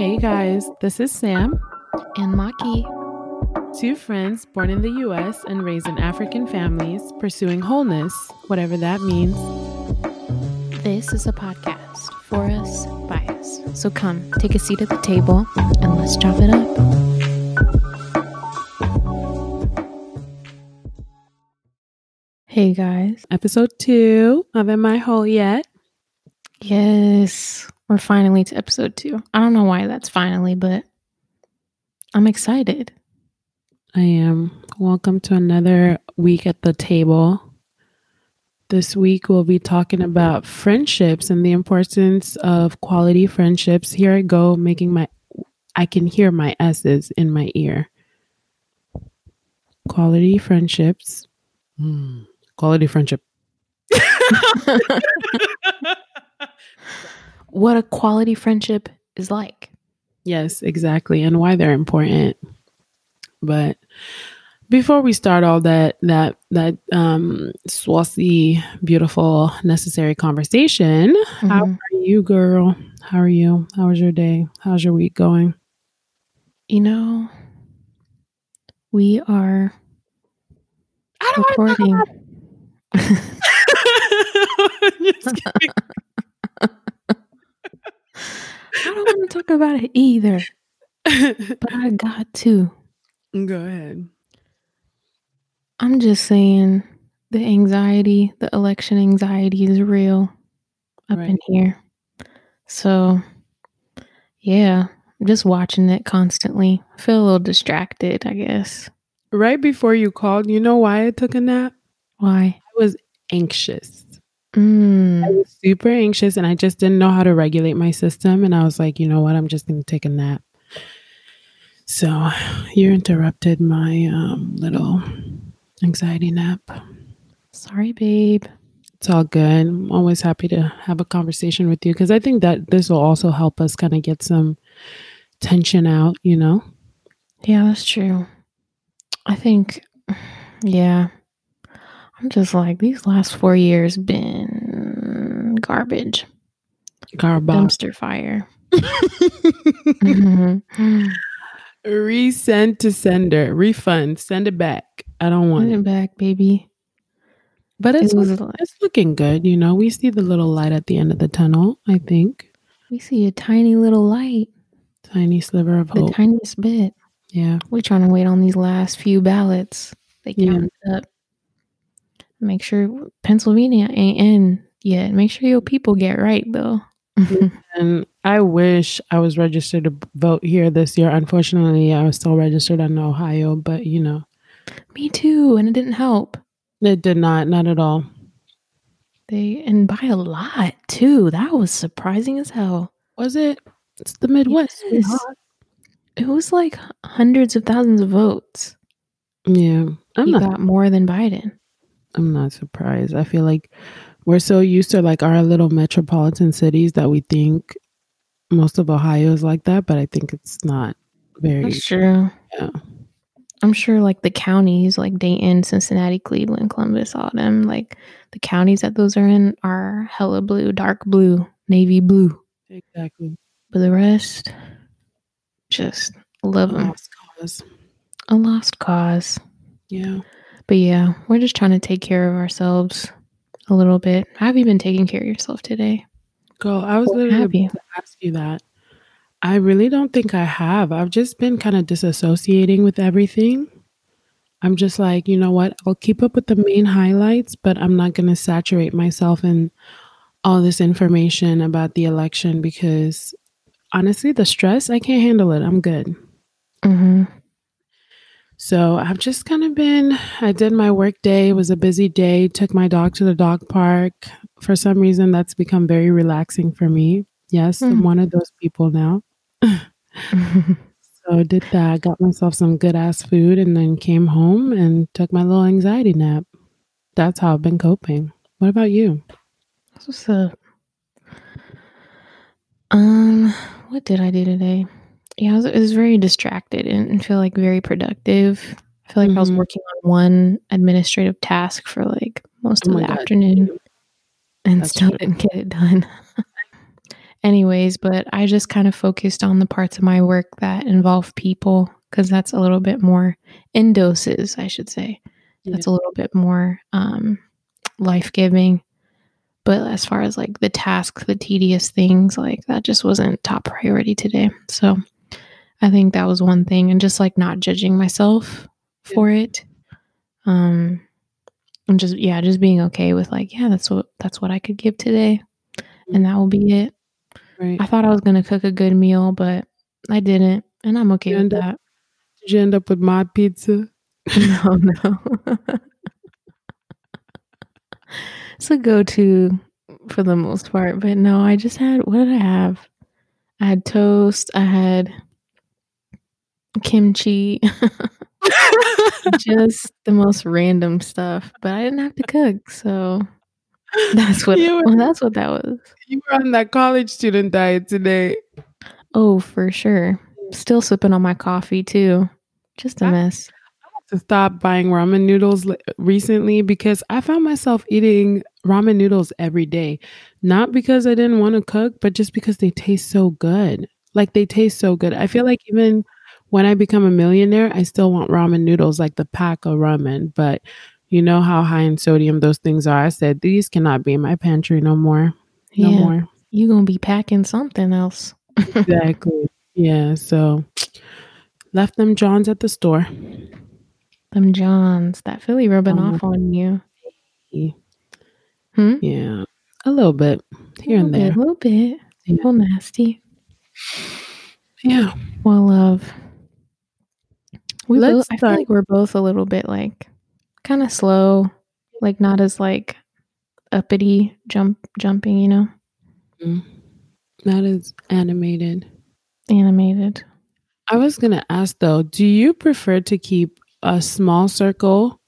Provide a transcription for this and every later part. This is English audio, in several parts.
Hey guys, this is Sam, and Maki. two friends born in the US and raised in African families, pursuing wholeness, whatever that means. This is a podcast for us, by us. So come, take a seat at the table, and let's chop it up. Hey guys. Episode two of Am I Whole Yet? Yes, we're finally to episode two. I don't know why that's finally, but I'm excited. I am. Welcome to another week at the table. This week we'll be talking about friendships and the importance of quality friendships. Here I go, making my, I can hear my S's in my ear. Quality friendships. Hmm. Quality friendship. What a quality friendship is like. Yes, exactly, and why they're important. But before we start all that that that um saucy, beautiful, necessary conversation, how Mhm. are you, girl? How are you? How was your day? How's your week going? You know, we are recording. I don't want to talk about it either, but I got to. Mm, go ahead. I'm just saying the anxiety, the election anxiety is real up Right. in here. So, yeah, I'm just watching it constantly. I feel a little distracted, I guess. Right before you called, you know why I took a nap? Why? I was anxious. I Mm, was super anxious and I just didn't know how to regulate my system. And I was like, you know what? I'm just going to take a nap. So you interrupted my um, little anxiety nap. sorry, babe. It's all good. I'm always happy to have a conversation with you because I think that this will also help us kind of get some tension out, you know? Yeah, that's true. I think, yeah. I'm just like, these last four years been garbage, Garbage. dumpster fire. Mhm. Resend to sender. Refund. Send it back. I don't want Put it. it back, baby. But it's, It it's looking good, you know? We see the little light at the end of the tunnel, I think. we see a tiny little light, Tiny sliver of the hope. The tiniest bit. yeah. We're trying to wait on these last few ballots. They Yeah. count up. Make sure Pennsylvania ain't in yet. Make sure your people get right though. And um, I wish I was registered to vote here this year. Unfortunately, I was still registered in Ohio, but you know, Me too, and it didn't help. it did not, not at all. They and by a lot too. That was surprising as hell. Was it? It's the Midwest. Yes. It was like hundreds of thousands of votes. Yeah. I'm he not got more than Biden. I'm not surprised. I feel like we're so used to like our little metropolitan cities that we think most of Ohio is like that, but I think it's not very That's true. yeah. I'm sure like the counties like Dayton, Cincinnati, Cleveland, Columbus, all them, like the counties that those are in are hella blue, dark blue, navy blue. Exactly. But the rest, just love them. Lost cause. A lost cause. Yeah. But yeah, we're just trying to take care of ourselves a little bit. Have you been taking care of yourself today? Girl, I was literally about to ask you that. I really don't think I have. I've just been kind of disassociating with everything. I'm just like, you know what? I'll keep up with the main highlights, but I'm not going to saturate myself in all this information about the election because honestly, the stress, I can't handle it. I'm good. Mm-hmm. So I've just kind of been, I did my work day. It was a busy day. Took my dog to the dog park. For some reason, that's become very relaxing for me. Yes, I'm Mm. one of those people now. So did that. Got myself some good ass food and then came home and took my little anxiety nap. That's how I've been coping. What about you? What's up? Um, what did I do today? Yeah, I was, I was very distracted and feel like very productive. I feel like I was Mhm. working on one administrative task for like most Oh of the God. afternoon and That's still true. didn't get it done. Anyways, but I just kind of focused on the parts of my work that involve people because that's a little bit more in doses, I should say. Yeah. That's a little bit more um, life giving. But as far as like the tasks, the tedious things, like that just wasn't top priority today. So I think that was one thing. And just like not judging myself Yeah. for it. Um, and just, yeah, just being okay with like, yeah, that's what, that's what I could give today. And that will be it. Right. I thought I was going to cook a good meal, but I didn't. And I'm okay with end up- that. Did you end up with my pizza? no, no. it's a go to for the most part. But no, I just had, what did I have? I had toast. I had kimchi. just the most random stuff. But I didn't have to cook. So that's what, were- well, that's what that was. You were on that college student diet today. Oh, for sure. Still sipping on my coffee too. Just a I- mess. to stop buying ramen noodles recently because I found myself eating ramen noodles every day. Not because I didn't want to cook, but just because they taste so good. Like they taste so good. I feel like even when I become a millionaire, I still want ramen noodles, like the pack of ramen. But you know how high in sodium those things are. I said, these cannot be in my pantry no more. No yeah. more. You're gonna be packing something else. Exactly. yeah. So left them Johns at the store. Them Johns, that Philly rubbing Um, off on you. Yeah. Hmm? Yeah. A little bit here and there. a little bit, a little nasty. Yeah. Well, love. We Let's both, I feel like we're both a little bit like kind of slow, like not as like uppity jump jumping, you know, Not as animated. animated. I was going to ask though, do you prefer to keep a small circle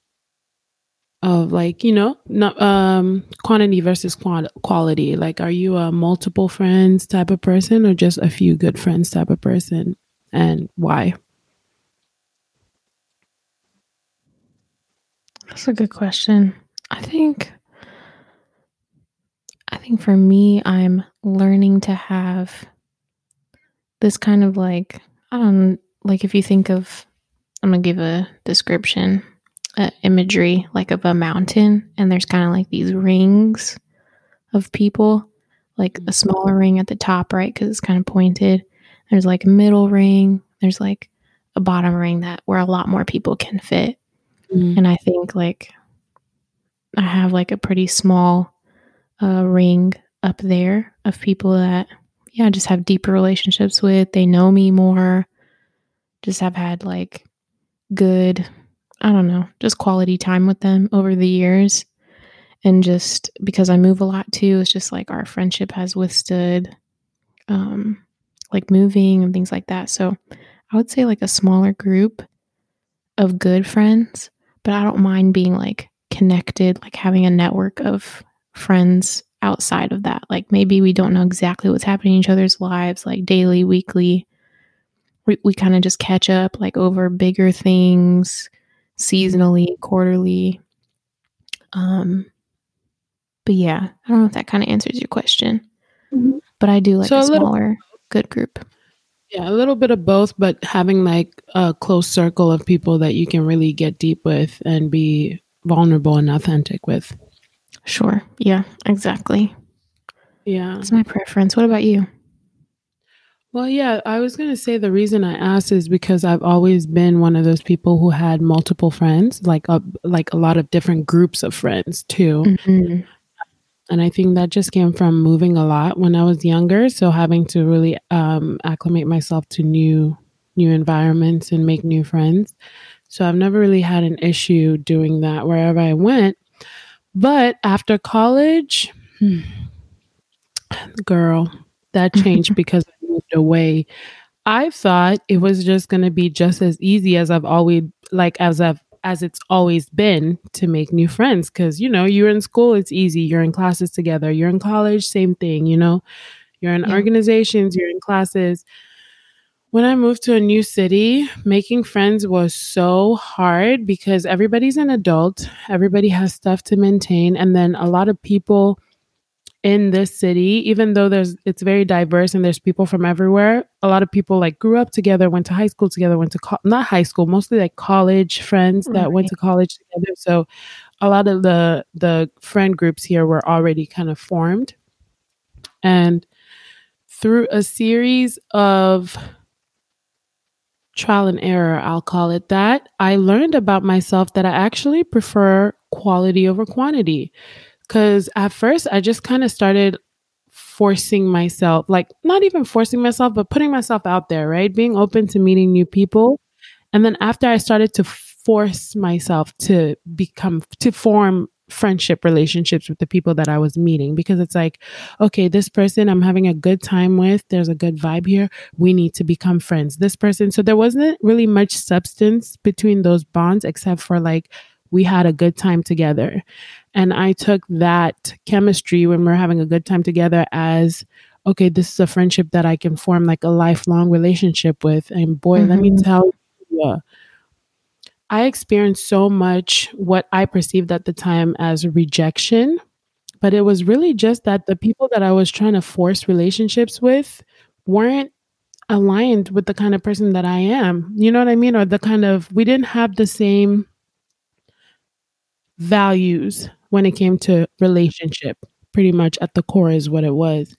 of like, you know, not um quantity versus qual- quality? Like are you a multiple friends type of person or just a few good friends type of person and why? That's a good question. I think I think for me I'm learning to have this kind of like I don't like if you think of I'm going to give a description uh, imagery like of a mountain and there's kind of like these rings of people like a smaller ring at the top right cuz it's kind of pointed. There's like a middle ring. There's like a bottom ring that where a lot more people can fit Mm. and I think like I have like a pretty small uh, ring up there of people that yeah just have deeper relationships with. They know me more. Just have had like good I don't know just quality time with them over the years, and just because I move a lot too, it's just like our friendship has withstood um like moving and things like that. So I would say like a smaller group of good friends but I don't mind being like connected, like having a network of friends outside of that. Like maybe we don't know exactly what's happening in each other's lives, like daily, weekly. We, we kind of just catch up like over bigger things, seasonally, quarterly. Um, but yeah, I don't know if that kind of answers your question, Mhm. but I do like So a a little- smaller good group. Yeah, a little bit of both, but having like a close circle of people that you can really get deep with and be vulnerable and authentic with. Sure. Yeah, exactly. Yeah. That's my preference. What about you? Well, yeah, I was going to say the reason I asked is because I've always been one of those people who had multiple friends, like a like a lot of different groups of friends too. Mhm. And I think that just came from moving a lot when I was younger, so having to really um acclimate myself to new new environments and make new friends. So I've never really had an issue doing that wherever I went. But after college, hmm, girl, that changed because I moved away. I thought it was just going to be just as easy as I've always like as I've as it's always been to make new friends cuz you know, you're in school it's easy, you're in classes together, you're in college same thing, you know. You're in Yeah. organizations, you're in classes. When I moved to a new city, making friends was so hard because everybody's an adult, everybody has stuff to maintain and then a lot of people in this city, even though there's it's very diverse and there's people from everywhere, a lot of people like grew up together, went to high school together, went to co- not high school, mostly like college friends that right. went to college together. So a lot of the the friend groups here were already kind of formed. And through a series of trial and error, I'll call it that, I learned about myself that I actually prefer quality over quantity. Because at first, I just kind of started forcing myself, like not even forcing myself, but putting myself out there, right? Being open to meeting new people. And then after I started to force myself to become, to form friendship relationships with the people that I was meeting because it's like, okay, this person I'm having a good time with, there's a good vibe here. We need to become friends. This person, so there wasn't really much substance between those bonds except for like we had a good time together. And I took that chemistry when we're having a good time together as okay, this is a friendship that I can form like a lifelong relationship with. And boy, mm-hmm. let me mm-hmm. tell you, I experienced so much what I perceived at the time as rejection, but it was really just that the people that I was trying to force relationships with weren't aligned with the kind of person that I am. You know what I mean? Or the kind of, we didn't have the same values when it came to relationship, pretty much at the core is what it was.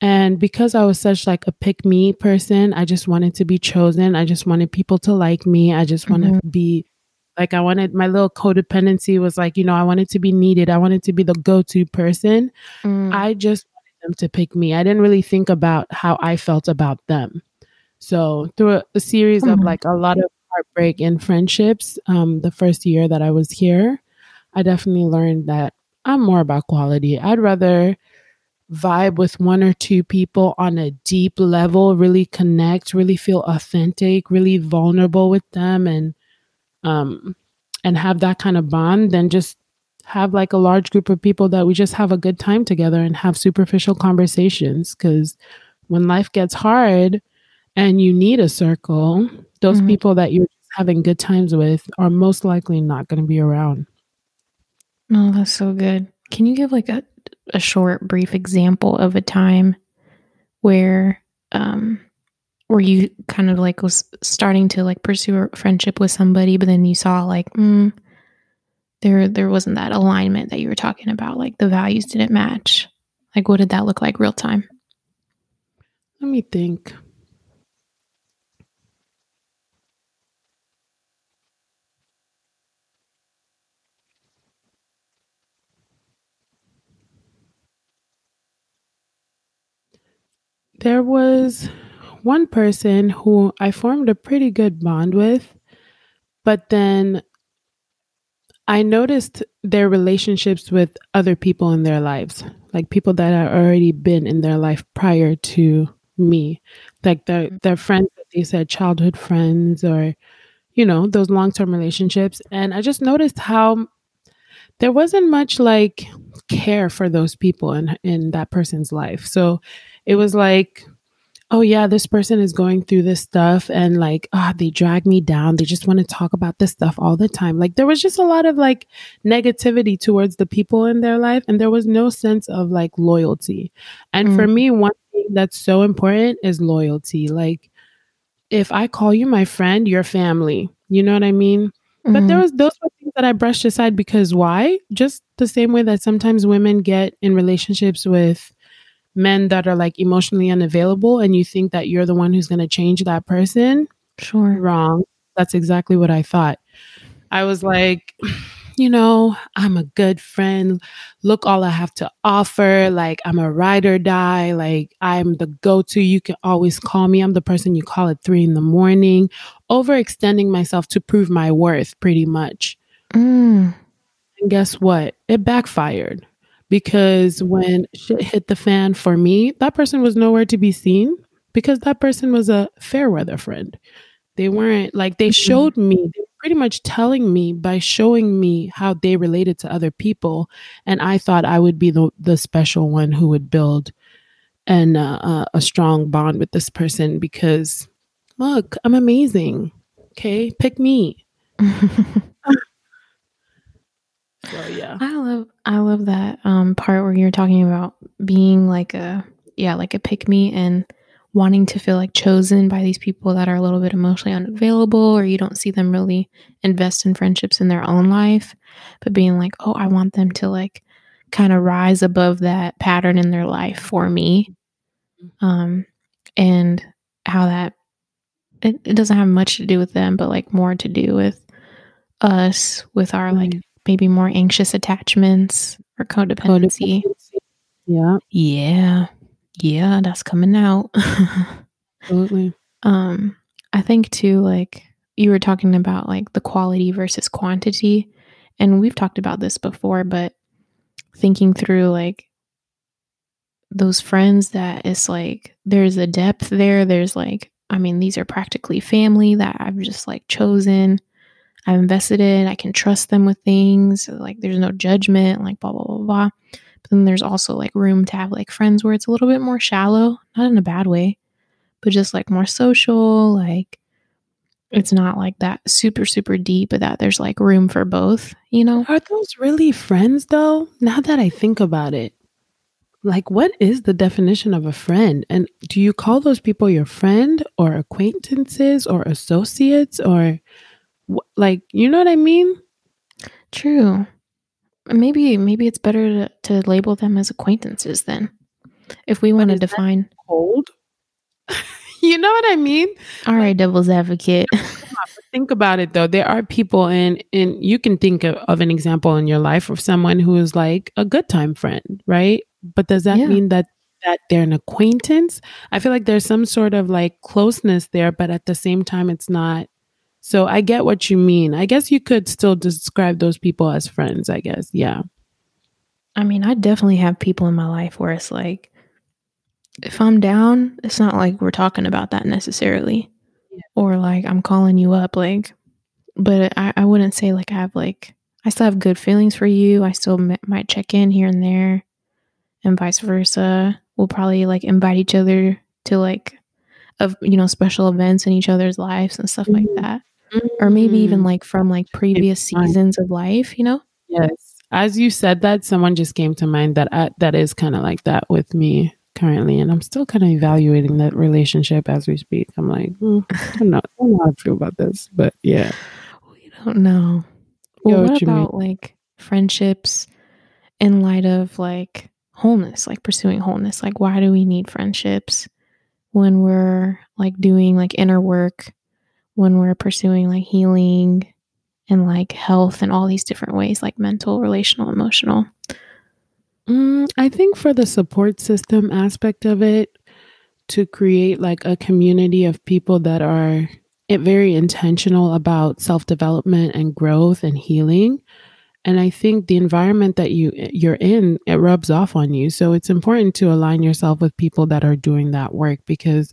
And because I was such like a pick me person, I just wanted to be chosen. I just wanted people to like me. I just wanted mm-hmm. to be like I wanted my little codependency was like, you know, I wanted to be needed. I wanted to be the go-to person. Mm. I just wanted them to pick me. I didn't really think about how I felt about them. So through a, a series mm-hmm. of like a lot of heartbreak and friendships, um, the first year that I was here, I definitely learned that I'm more about quality. I'd rather vibe with one or two people on a deep level, really connect, really feel authentic, really vulnerable with them and um and have that kind of bond than just have like a large group of people that we just have a good time together and have superficial conversations cuz when life gets hard and you need a circle, those mm-hmm. people that you're having good times with are most likely not going to be around. Oh, that's so good. Can you give like a a short, brief example of a time where um where you kind of like was starting to like pursue a friendship with somebody, but then you saw like mm, there there wasn't that alignment that you were talking about, like the values didn't match. Like what did that look like real time? Let me think. There was one person who I formed a pretty good bond with, but then I noticed their relationships with other people in their lives, like people that had already been in their life prior to me, like their mm-hmm. their friends that they said childhood friends or you know those long term relationships, and I just noticed how there wasn't much like care for those people in in that person's life. So it was like oh yeah this person is going through this stuff and like ah oh, they drag me down they just want to talk about this stuff all the time like there was just a lot of like negativity towards the people in their life and there was no sense of like loyalty and mm. for me one thing that's so important is loyalty like if i call you my friend you're family you know what i mean mm-hmm. but there mm-hmm. was those were things that i brushed aside because why just the same way that sometimes women get in relationships with men that are like emotionally unavailable and you think that you're the one who's going to change that person, sure. Wrong. That's exactly what I thought. I was like, you know, I'm a good friend. Look, all I have to offer. Like, I'm a ride or die. Like, I'm the go to. You can always call me. I'm the person you call at three in the morning. Overextending myself to prove my worth, pretty much. Mm. And guess what? It backfired because when shit hit the fan for me, that person was nowhere to be seen because that person was a fair weather friend. They weren't like they showed me, they were pretty much telling me by showing me how they related to other people, and I thought I would be the the special one who would build and uh, uh, a strong bond with this person because look, I'm amazing. Okay, pick me. So yeah. I love I love that um part where you're talking about being like a yeah, like a pick me and wanting to feel like chosen by these people that are a little bit emotionally unavailable or you don't see them really invest in friendships in their own life, but being like, "Oh, I want them to like kind of rise above that pattern in their life for me." Um and how that it, it doesn't have much to do with them, but like more to do with us with our like. Maybe more anxious attachments or codependency. Codependency. Yeah, Yeah. Yeah, that's coming out. absolutely. um I think too like you were talking about like the quality versus quantity and we've talked about this before but thinking through like those friends that it's like there's a depth there there's like I mean these are practically family that I've just like chosen I've invested in I can trust them with things like there's no judgment like blah blah blah blah but then there's also like room to have like friends where it's a little bit more shallow not in a bad way but just like more social like it's not like that super super deep but that there's like room for both you know Are those really friends though? Now that I think about it. Like what is the definition of a friend? And do you call those people your friend or acquaintances or associates or like you know what I mean? true maybe maybe it's better to, to label them as acquaintances then if we want to define Cold? you know what I mean? all right devil's advocate think about it though there are people and and you can think of, of an example in your life of someone who is like a good time friend right but does that Yeah. mean that that they're an acquaintance i feel like there's some sort of like closeness there but at the same time it's not so i get what you mean i guess you could still describe those people as friends i guess yeah I mean, I definitely have people in my life where it's like, if I'm down, it's not like we're talking about that necessarily, Yeah. or like I'm calling you up, like. But I, I wouldn't say like I have like I still have good feelings for you. I still m- might check in here and there, and vice versa. We'll probably like invite each other to like, of you know special events in each other's lives and stuff like Mhm. that, or maybe even Mm, like from like previous seasons of life. You know. yes as you said that someone just came to mind that I, that is kind of like that with me currently and i'm still kind of evaluating that relationship as we speak i'm like mm, i don't know i don't know how i feel about this but yeah We don't know. Well, what what you mean. about like friendships in light of like wholeness, like pursuing wholeness? Like, why do we need friendships when we're like doing like inner work, when we're pursuing like healing and like health and all these different ways, like mental, relational, emotional? Mm, I think for the support system aspect of it, to create like a community of people that are eh, very intentional about self development and growth and healing. And I think the environment that you eh, you're in it rubs off on you. So it's important to align yourself with people that are doing that work because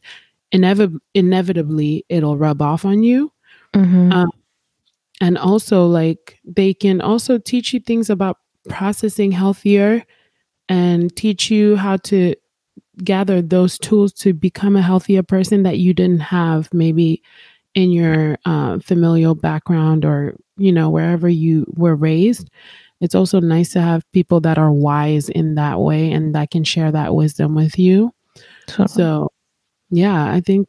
inevitably inevitably it'll rub off on you. Mm-hmm. Um, and also like they can also teach you things about processing healthier and teach you how to gather those tools to become a healthier person that you didn't have maybe in your uh, familial background or you know wherever you were raised it's also nice to have people that are wise in that way and that can share that wisdom with you so yeah i think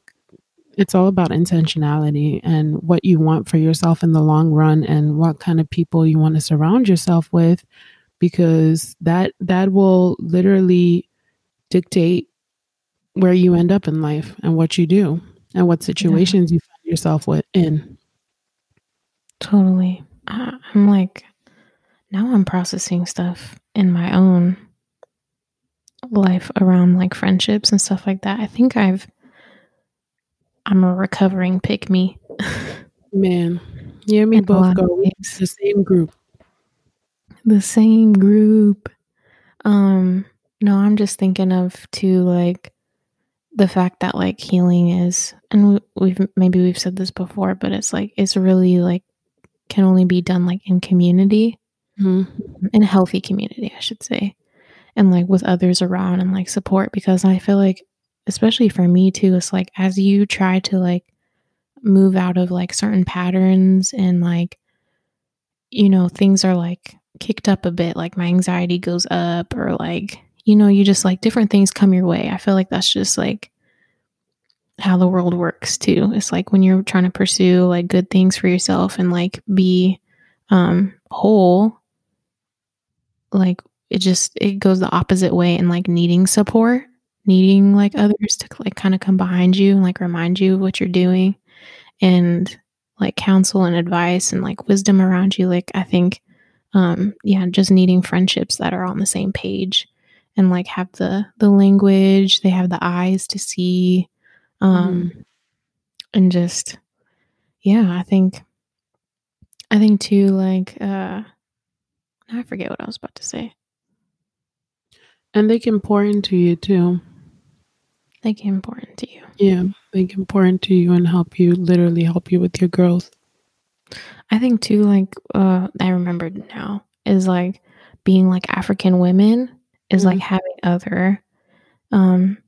it's all about intentionality and what you want for yourself in the long run and what kind of people you want to surround yourself with because that that will literally dictate where you end up in life and what you do and what situations you find yourself with in Totally. I, I'm like, now I'm processing stuff in my own life around like friendships and stuff like that. I think I've, I'm a recovering pick me. man you and me In a both go the same group the same group. Um, no, I'm just thinking of too like the fact that like healing is, and we, we've maybe we've said this before, but it's like it's really like can only be done like in community, Mhm. in a healthy community, I should say, and like with others around and like support. Because I feel like, especially for me too, it's like as you try to like move out of like certain patterns and like you know things are like kicked up a bit, like my anxiety goes up, or like, you know, you just like different things come your way. I feel like that's just like how the world works too. It's like when you're trying to pursue like good things for yourself and like be um whole, like it just it goes the opposite way and like needing support, needing like others to like kind of come behind you and like remind you of what you're doing and like counsel and advice and like wisdom around you. Like I think um yeah, just needing friendships that are on the same page and like have the the language, they have the eyes to see um Mhm. and just yeah i think i think too like uh i forget what i was about to say And they can pour into you too. Like important to you Yeah, can pour into you and help you, literally help you with your growth. i think too like uh i remembered now is like being like african women is like Mhm. having other um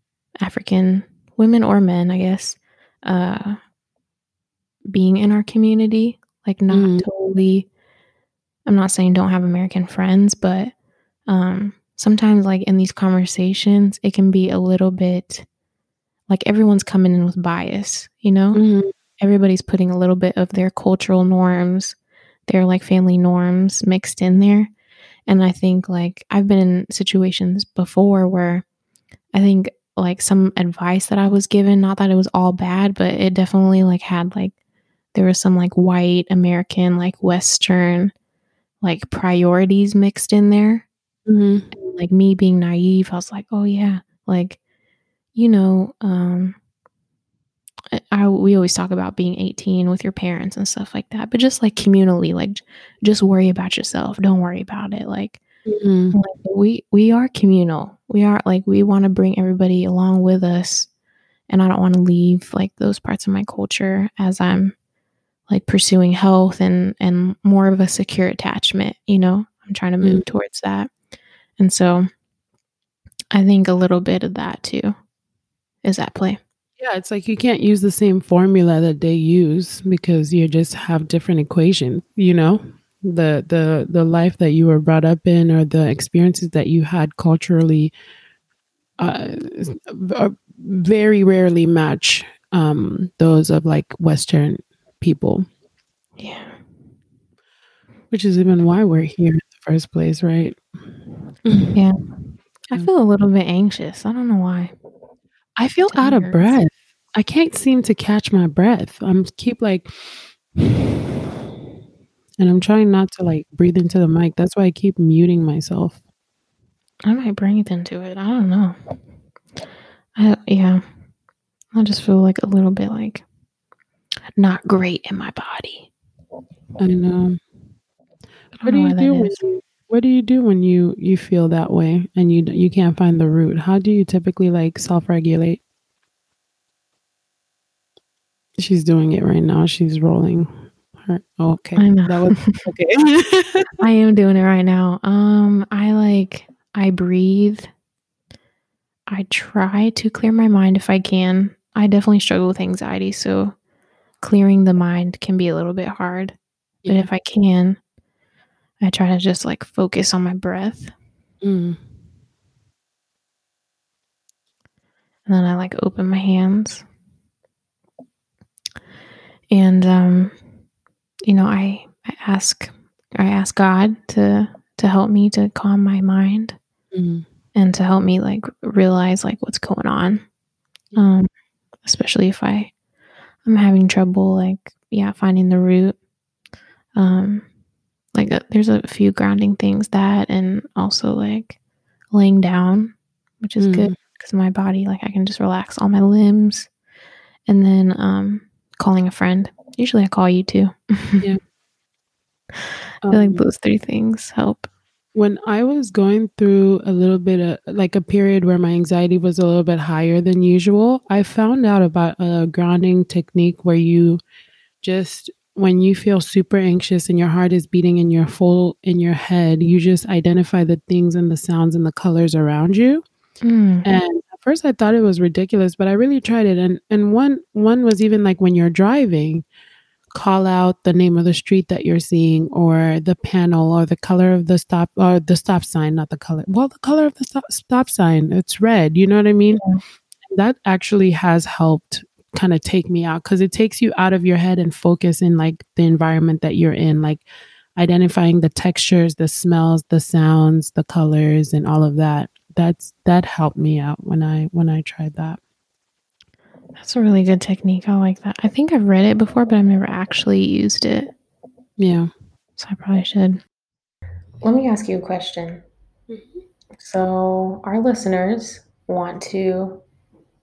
african women or men i guess uh being in our community like not Mhm. totally i'm not saying don't have american friends but um sometimes like in these conversations it can be a little bit like everyone's coming in with bias you know Mhm. everybody's putting a little bit of their cultural norms their like family norms mixed in there and i think like i've been in situations before where i think like some advice that i was given not that it was all bad but it definitely like had like there was some like white american like western like priorities mixed in there Mhm. and like me being naive i was like oh yeah like you know um I, we always talk about being 18 with your parents and stuff like that but just like communally like just worry about yourself. Don't worry about it like Mhm. like we we are communal. We are like we want to bring everybody along with us and i don't want to leave like those parts of my culture as i'm like pursuing health and and more of a secure attachment you know? I'm trying to move towards that. And so i think a little bit of that too is at play. Yeah, it's like you can't use the same formula that they use because you just have different equations, you know? The the the life that you were brought up in or the experiences that you had culturally uh, uh, very rarely match um, those of like Western people, yeah. Which is even why we're here in the first place, right? yeah. I feel a little bit anxious. I don't know why I feel out of breath. I can't seem to catch my breath. I'm keep like and I'm trying not to like breathe into the mic. That's why I keep muting myself. i might breathe into it i don't know I, yeah i just feel like a little bit like not great in my body I know. I What don't do know you do that when is. you what do you do when you you feel that way and you you can't find the root? How do you typically like self-regulate? She's doing it right now. She's rolling her. okay. I know. That was okay. I am doing it right now. Um, I like I breathe. I try to clear my mind if I can. I definitely struggle with anxiety, so clearing the mind can be a little bit hard. But if I can, I try to just like focus on my breath, Mm. and then I like open my hands. And um, you know, I I ask I ask God to to help me to calm my mind. Mm. and to help me like realize like what's going on um especially if i i'm having trouble like yeah finding the root um like uh, there's a few grounding things that and also like laying down which is good Mm. because my body like i can just relax all my limbs and then um calling a friend usually i call you too Yeah. i feel like Um, those three things help when I was going through a little bit of like a period where my anxiety was a little bit higher than usual, I found out about a grounding technique where you just when you feel super anxious and your heart is beating in your full in your head, you just identify the things and the sounds and the colors around you. Mm. And at first I thought it was ridiculous, but I really tried it and and one one was even like when you're driving, call out the name of the street that you're seeing or the panel or the color of the stop or the stop sign, not the color. Well, the color of the stop, stop sign, it's red. You know what I mean? Yeah. That actually has helped kind of take me out because it takes you out of your head and focus in like the environment that you're in, like identifying the textures, the smells, the sounds, the colors, and all of that. That's that helped me out when I when I tried that. That's a really good technique. I like that. I think I've read it before, but I've never actually used it. Yeah. So I probably should. Let me ask you a question. Mm-hmm. So, our listeners want to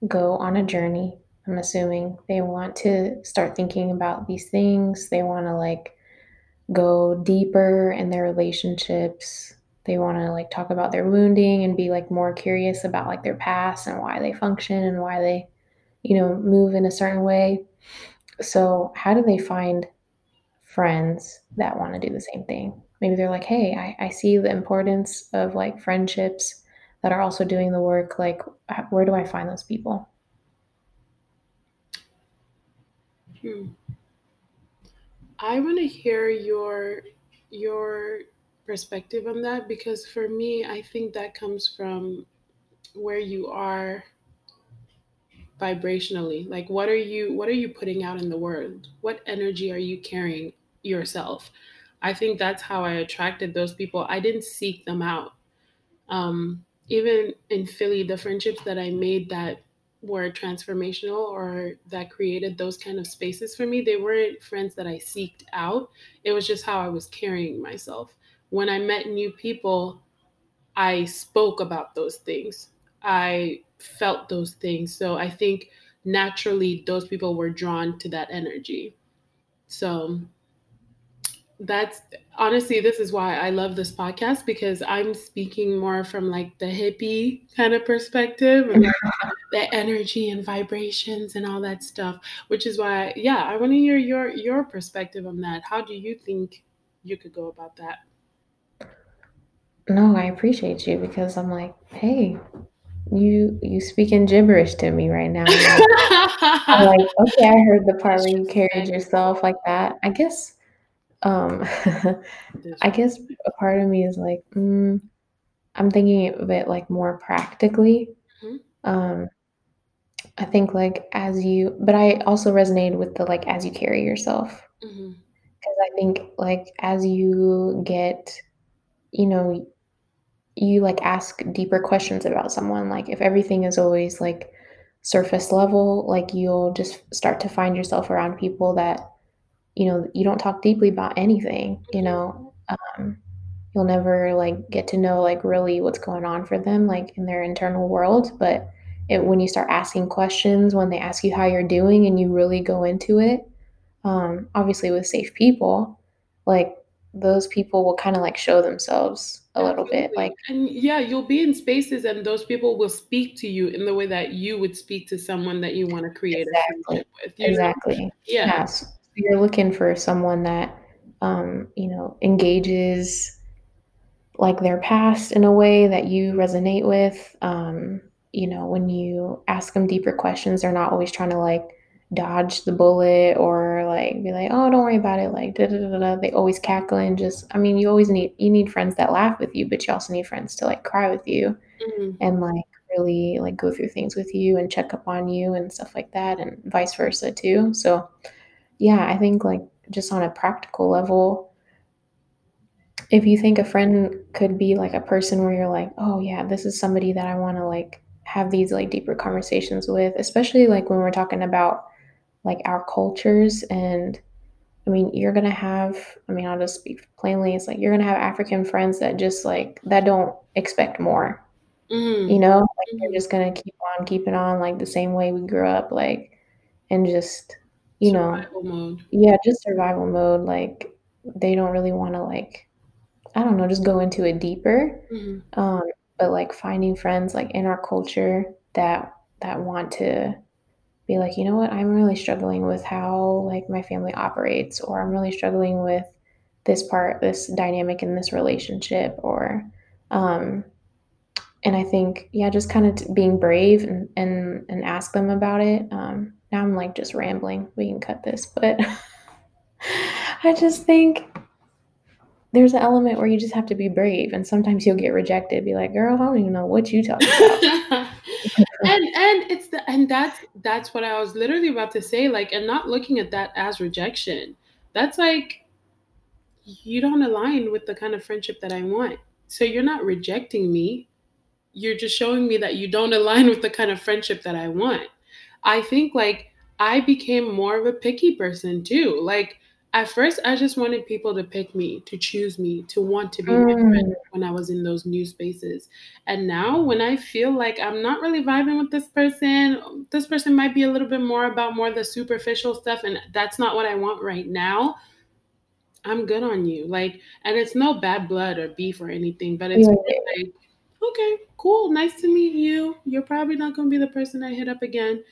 go on a journey. I'm assuming they want to start thinking about these things. They want to like go deeper in their relationships. They want to like talk about their wounding and be like more curious about like their past and why they function and why they you know, move in a certain way. So, how do they find friends that want to do the same thing? Maybe they're like, hey, I, I see the importance of like friendships that are also doing the work. Like, where do I find those people? Hmm. I want to hear your your perspective on that because for me, I think that comes from where you are vibrationally. Like what are you what are you putting out in the world? What energy are you carrying yourself? I think that's how i attracted those people. I didn't seek them out. Um, even in philly the friendships that i made that were transformational or that created those kind of spaces for me they weren't friends that i seeked out it was just how i was carrying myself when i met new people i spoke about those things i felt those things. So I think naturally those people were drawn to that energy. So that's honestly this is why I love this podcast because I'm speaking more from like the hippie kind of perspective and like the energy and vibrations and all that stuff which is why yeah I want to hear your your perspective on that how do you think you could go about that no I appreciate you because I'm like hey you you speaking gibberish to me right now. I'm like, okay, I heard the part where you carried yourself like that. I guess, um, I guess a part of me is like, mm, I'm thinking of it like more practically. Mm-hmm. Um, I think like as you, but I also resonated with the like as you carry yourself. Because mm-hmm. I think like as you get, you know, you like ask deeper questions about someone like if everything is always like surface level like you'll just start to find yourself around people that you know you don't talk deeply about anything you know um, you'll never like get to know like really what's going on for them like in their internal world but it, when you start asking questions when they ask you how you're doing and you really go into it um, obviously with safe people like those people will kind of like show themselves a little bit like and yeah you'll be in spaces and those people will speak to you in the way that you would speak to someone that you want to create exactly. a friendship with exactly know? yeah. Yes you're looking for someone that um you know engages like their past in a way that you resonate with um you know when you ask them deeper questions they're not always trying to like dodge the bullet or like be like, oh, don't worry about it. Like, da, da, da, da. they always cackle and just, I mean, you always need, you need friends that laugh with you, but you also need friends to like cry with you mm-hmm. and like really like go through things with you and check up on you and stuff like that and vice versa too. So yeah, I think like just on a practical level, if you think a friend could be like a person where you're like, oh yeah, this is somebody that I want to like have these like deeper conversations with, especially like when we're talking about like our cultures and I mean, you're gonna have. I mean, I'll just speak plainly. It's like you're gonna have African friends that just like that don't expect more. Mm. You know, like mm-hmm. they're just gonna keep on keeping on like the same way we grew up, like, and just you survival know, mode. yeah, just survival mode. Like they don't really want to like, I don't know, just go into it deeper. Mm-hmm. Um, but like finding friends like in our culture that that want to be like, you know what, I'm really struggling with how like my family operates, or I'm really struggling with this part, this dynamic in this relationship, or um, and I think yeah, just kind of t- being brave and and and ask them about it. Um, now I'm like just rambling. We can cut this, but I just think there's an element where you just have to be brave, and sometimes you'll get rejected, be like, "Girl, I don't even know what you talking about." And and it's the and that's that's what I was literally about to say, like, and not looking at that as rejection. That's like you don't align with the kind of friendship that I want. So you're not rejecting me. You're just showing me that you don't align with the kind of friendship that I want. I think like I became more of a picky person too. Like at first I just wanted people to pick me, to choose me, to want to be Mm. when I was in those new spaces. And now when I feel like I'm not really vibing with this person, this person might be a little bit more about more the superficial stuff and that's not what I want right now. I'm good on you. Like, and it's no bad blood or beef or anything, but it's Yeah, like, okay, cool, nice to meet you. You're probably not gonna be the person I hit up again.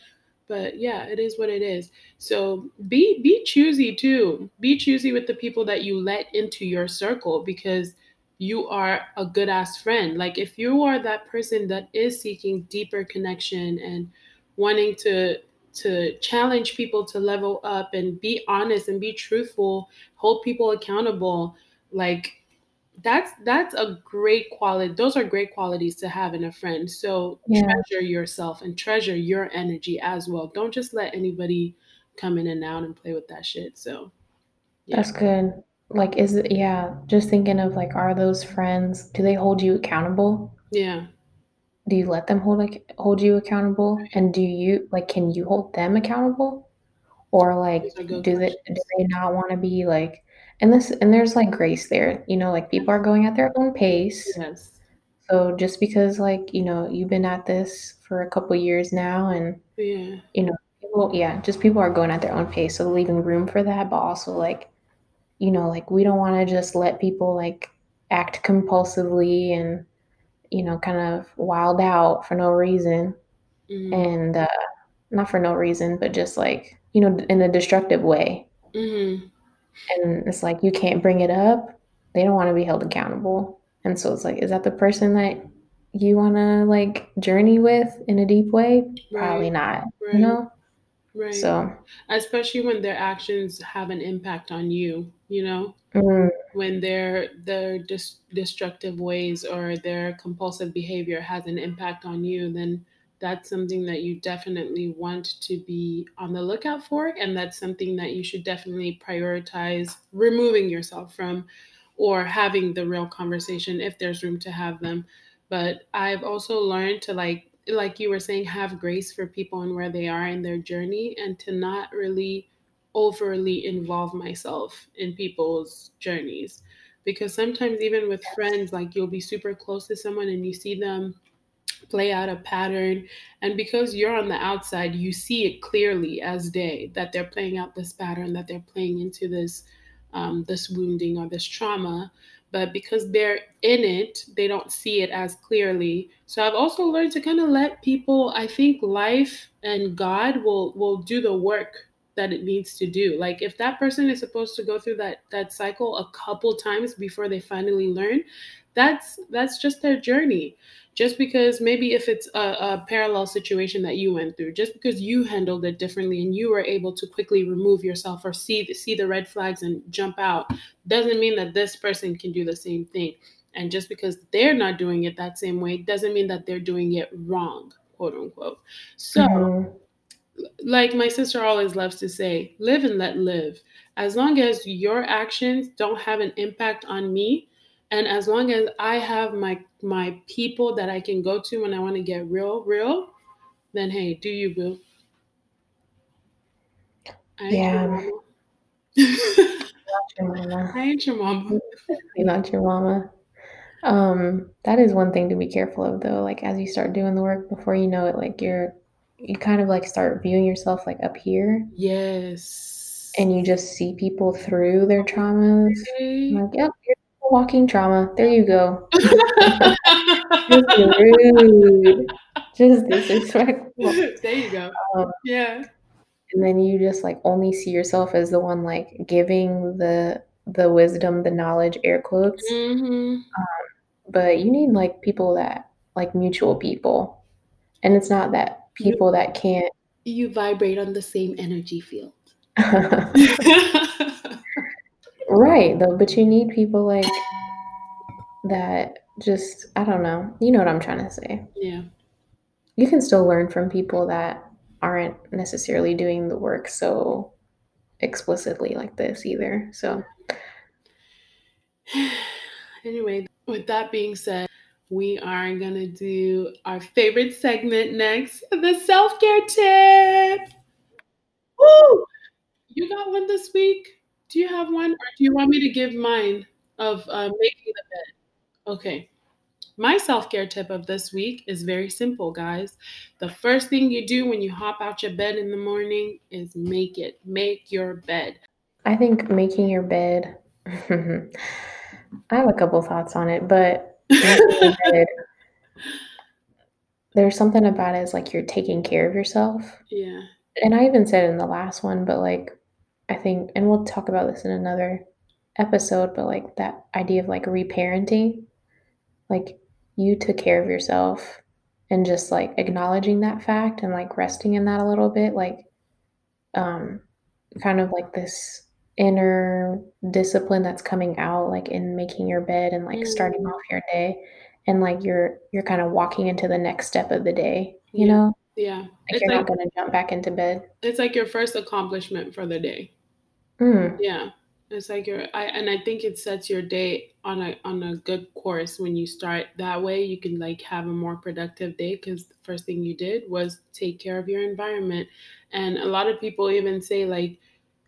But yeah, it is what it is. So be be choosy too. Be choosy with the people that you let into your circle because you are a good ass friend. Like if you are that person that is seeking deeper connection and wanting to to challenge people to level up and be honest and be truthful, hold people accountable, like that's that's a great quality those are great qualities to have in a friend so yeah, treasure yourself and treasure your energy as well don't just let anybody come in and out and play with that shit so yeah that's good. Like, is it yeah, just thinking of, like, are those friends do they hold you accountable? yeah Do you let them hold like hold you accountable? And do you like, can you hold them accountable? Or, like, those are good do they do they not wanna be, like and this and there's, like, grace there, you know, like, people are going at their own pace, yes so just because, like, you know, you've been at this for a couple years now and, yeah you know, people yeah, just people are going at their own pace, so leaving room for that, but also, like, you know, like, we don't wanna just let people, like, act compulsively and, you know, kind of wild out for no reason, mm-hmm. and, uh not for no reason, but just, like, you know, in a destructive way. Mm-hmm. And it's like, you can't bring it up. They don't wanna be held accountable. And so it's like, is that the person that you wanna, like, journey with in a deep way? right Probably not, you know? right So especially when their actions have an impact on you you know mm, when their their dis- destructive ways or their compulsive behavior has an impact on you then that's something that you definitely want to be on the lookout for and that's something that you should definitely prioritize removing yourself from or having the real conversation if there's room to have them. But i've also learned to like like you were saying have grace for people and where they are in their journey and to not really overly involve myself in people's journeys. Because sometimes even with friends like you'll be super close to someone and you see them play out a pattern. And because you're on the outside you see it clearly as day that they're playing out this pattern that they're playing into this um, this wounding or this trauma. But because they're in it they don't see it as clearly. So i've also learned to kind of let people i think life and god will will do the work that it needs to do. Like if that person is supposed to go through that that cycle a couple times before they finally learn that's that's just their journey. Just because maybe if it's a, a, parallel situation that you went through just because you handled it differently and you were able to quickly remove yourself or see see the red flags and jump out doesn't mean that this person can do the same thing. And just because they're not doing it that same way doesn't mean that they're doing it wrong quote unquote. So mhm, like my sister always loves to say live and let live. As long as your actions don't have an impact on me and as long as i have my my people that i can go to when i want to get real real then hey do you boo i ain't your yeah, mama not your mama. i ain't your mama Definitely not your mama. Um, that is one thing to be careful of though, like, as you start doing the work, before you know it, like, you're you kind of, like, start viewing yourself, like, up here, yes and you just see people through their traumas. okay. Like, "Yep, you're walking trauma. There you go." Just rude, just disrespectful. there you go. Um, yeah. and then you just, like, only see yourself as the one, like, giving the the wisdom, the knowledge, air quotes, hmm but you need, like, people that like, mutual people, and it's not that people that can't you vibrate on the same energy field Right, though, but you need people like that just I don't know. You know what I'm trying to say. Yeah. You can still learn from people that aren't necessarily doing the work so explicitly like this either. So anyway, with that being said, we are going to do our favorite segment next the self care tip. Woo! You got one this week? Do you have one? Or do you want me to give mine of uh, making the bed? Okay. My self care tip of this week is very simple, guys. The first thing you do when you hop out your bed in the morning is make it. Make your bed. I think making your bed, I have a couple thoughts on it, but bed, there's something about it is like you're taking care of yourself. Yeah. And I even said in the last one, but like I think, and we'll talk about this in another episode, but like that idea of like reparenting, like you took care of yourself and just like acknowledging that fact and like resting in that a little bit, like, um, kind of like this inner discipline that's coming out like in making your bed and like starting Mm. off your day and like you're you're kind of walking into the next step of the day, you Yeah. know? Yeah. Like It's you're like not gonna jump back into bed. it's like your first accomplishment for the day. Mm. Yeah. It's like your I and I think it sets your day on a on a good course when you start that way. You can like have a more productive day because the first thing you did was take care of your environment. And a lot of people even say like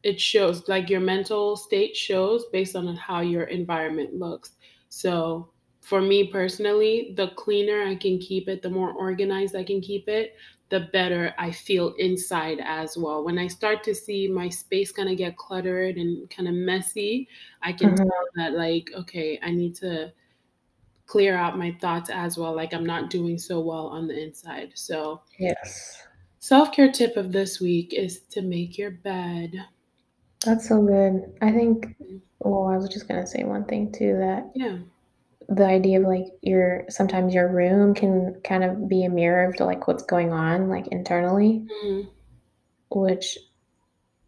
it shows like your mental state shows based on how your environment looks. So for me personally, the cleaner I can keep it, the more organized I can keep it, the better I feel inside as well. When I start to see my space kind of get cluttered and kind of messy, I can Mhm. tell that, like, okay, I need to clear out my thoughts as well. Like, I'm not doing so well on the inside. So, Yes. self care tip of this week is to make your bed. That's so good. I think well, I was just gonna say one thing too that Yeah. The idea of like your sometimes your room can kind of be a mirror of like what's going on like internally, Mhm. which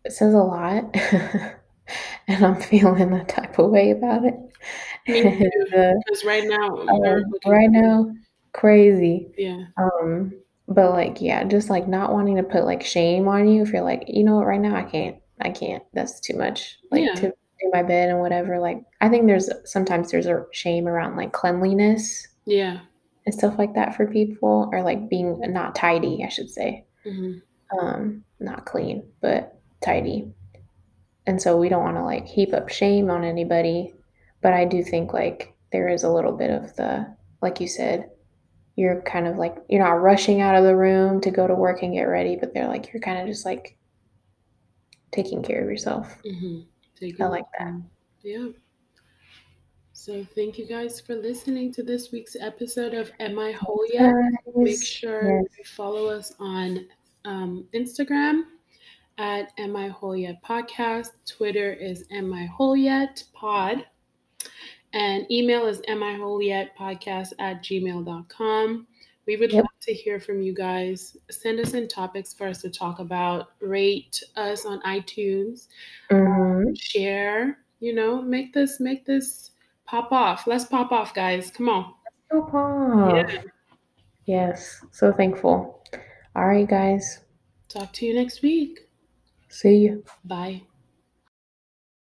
says a lot. and I'm feeling that type of way about it. Too. uh, Because right now, looking right now, crazy. Yeah. Um, but like, yeah, just like not wanting to put like shame on you if you're like, you know what, right now I can't, I can't. That's too much. Like Yeah. to do my bed and whatever. Like, I think there's sometimes there's a shame around like cleanliness Yeah. and stuff like that for people, or like being not tidy, I should say. hmm Um, not clean, but tidy. And so we don't want to like heap up shame on anybody. But I do think like there is a little bit of the, like you said, you're kind of like, you're not rushing out of the room to go to work and get ready, but they're like, you're kind of just like taking care of yourself. Hmm I like that. Yeah. So thank you guys for listening to this week's episode of Am I Whole Yet? Make sure yes. you follow us on um, Instagram at Am I Whole Yet Podcast. Twitter is Am I Whole Yet Pod. And email is Am I Whole Yet Podcast at gmail.com. We would Yep. love to hear from you guys. Send us in topics for us to talk about. Rate us on iTunes. Mhm. Share. You know, make this make this pop off. Let's pop off, guys. Come on. Pop off. Yes. So thankful. All right, guys. Talk to you next week. See you. Bye.